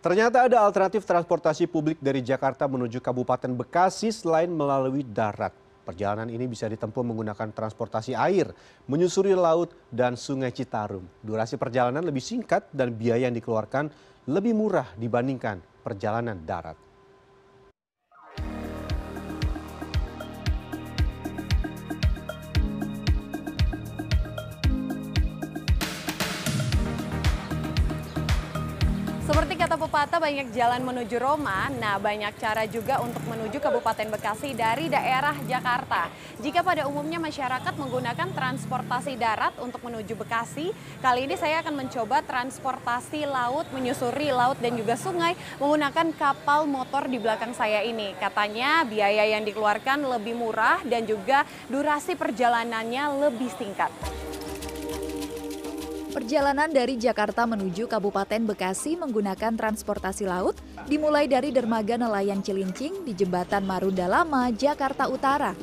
Ternyata ada alternatif transportasi publik dari Jakarta menuju Kabupaten Bekasi selain melalui darat. Perjalanan ini bisa ditempuh menggunakan transportasi air, menyusuri laut dan sungai Citarum. Durasi perjalanan lebih singkat dan biaya yang dikeluarkan lebih murah dibandingkan perjalanan darat. Seperti kata pepatah banyak jalan menuju Roma, nah banyak cara juga untuk menuju Kabupaten Bekasi dari daerah Jakarta. Jika pada umumnya masyarakat menggunakan transportasi darat untuk menuju Bekasi, kali ini saya akan mencoba transportasi laut menyusuri laut dan juga sungai menggunakan kapal motor di belakang saya ini. Katanya biaya yang dikeluarkan lebih murah dan juga durasi perjalanannya lebih singkat. Perjalanan dari Jakarta menuju Kabupaten Bekasi menggunakan transportasi laut dimulai dari dermaga nelayan Cilincing di Jembatan Marunda Lama, Jakarta Utara.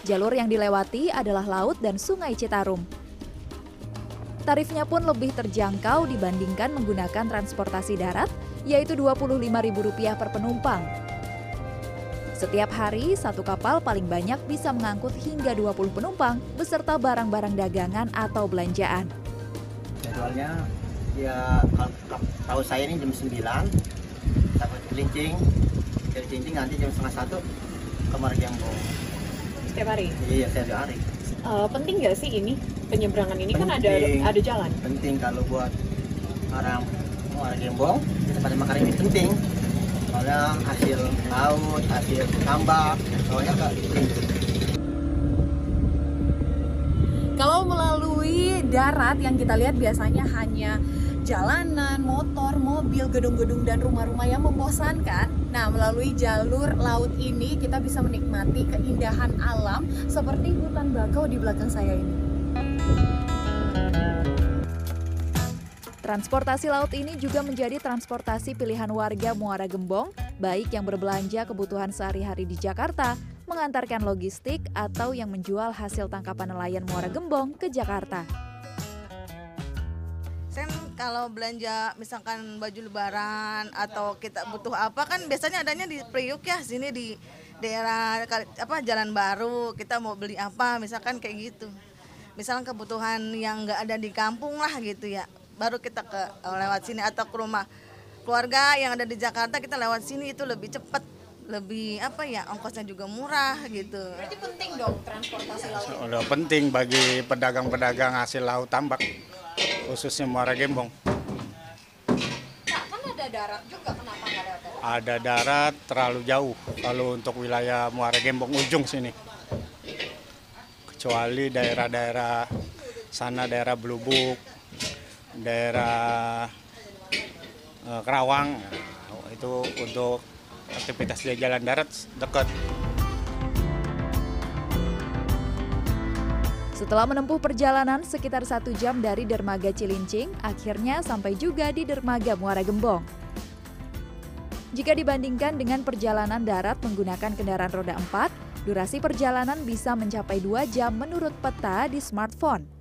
Jalur yang dilewati adalah laut dan sungai Citarum. Tarifnya pun lebih terjangkau dibandingkan menggunakan transportasi darat, yaitu Rp25.000 per penumpang. Setiap hari, satu kapal paling banyak bisa mengangkut hingga 20 penumpang beserta barang-barang dagangan atau belanjaan. Jadwalnya ya tahu saya ini jam 9 sampai Cilincing. Dari Cilincing nanti jam setengah satu ke Margembong. Setiap hari? Iya, setiap hari. Uh, penting nggak sih ini penyeberangan ini penting, kan ada ada jalan? Penting kalau buat orang Margembong, tempat makan ini penting soalnya hasil laut hasil tambak soalnya ke kalau melalui darat yang kita lihat biasanya hanya jalanan, motor, mobil, gedung-gedung dan rumah-rumah yang membosankan. Nah, melalui jalur laut ini kita bisa menikmati keindahan alam seperti hutan bakau di belakang saya ini. Transportasi laut ini juga menjadi transportasi pilihan warga Muara Gembong, baik yang berbelanja kebutuhan sehari-hari di Jakarta, mengantarkan logistik, atau yang menjual hasil tangkapan nelayan Muara Gembong ke Jakarta. Sen kalau belanja misalkan baju lebaran atau kita butuh apa kan biasanya adanya di Priuk ya sini di daerah apa Jalan Baru kita mau beli apa misalkan kayak gitu. Misalkan kebutuhan yang nggak ada di kampung lah gitu ya baru kita ke lewat sini atau ke rumah keluarga yang ada di Jakarta kita lewat sini itu lebih cepat lebih apa ya ongkosnya juga murah gitu. Berarti penting dong transportasi laut. Udah penting bagi pedagang-pedagang hasil laut tambak khususnya Muara Gembong. Nah, kan ada darat juga kenapa nggak ada darat? Ada darat terlalu jauh kalau untuk wilayah Muara Gembong ujung sini. Kecuali daerah-daerah sana daerah Blubuk, daerah uh, Kerawang nah, itu untuk aktivitas di jalan darat dekat. Setelah menempuh perjalanan sekitar satu jam dari dermaga Cilincing, akhirnya sampai juga di dermaga Muara Gembong. Jika dibandingkan dengan perjalanan darat menggunakan kendaraan roda 4, durasi perjalanan bisa mencapai 2 jam menurut peta di smartphone.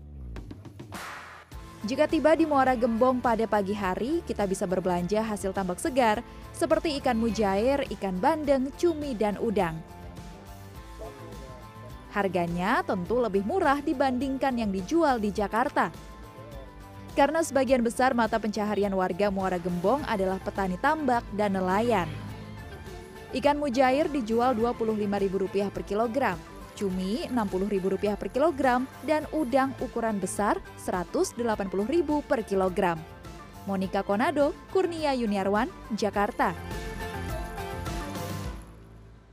Jika tiba di Muara Gembong pada pagi hari, kita bisa berbelanja hasil tambak segar seperti ikan mujair, ikan bandeng, cumi, dan udang. Harganya tentu lebih murah dibandingkan yang dijual di Jakarta. Karena sebagian besar mata pencaharian warga Muara Gembong adalah petani tambak dan nelayan. Ikan mujair dijual Rp25.000 per kilogram, cumi Rp60.000 per kilogram, dan udang ukuran besar Rp180.000 per kilogram. Monika Konado, Kurnia Yuniarwan, Jakarta.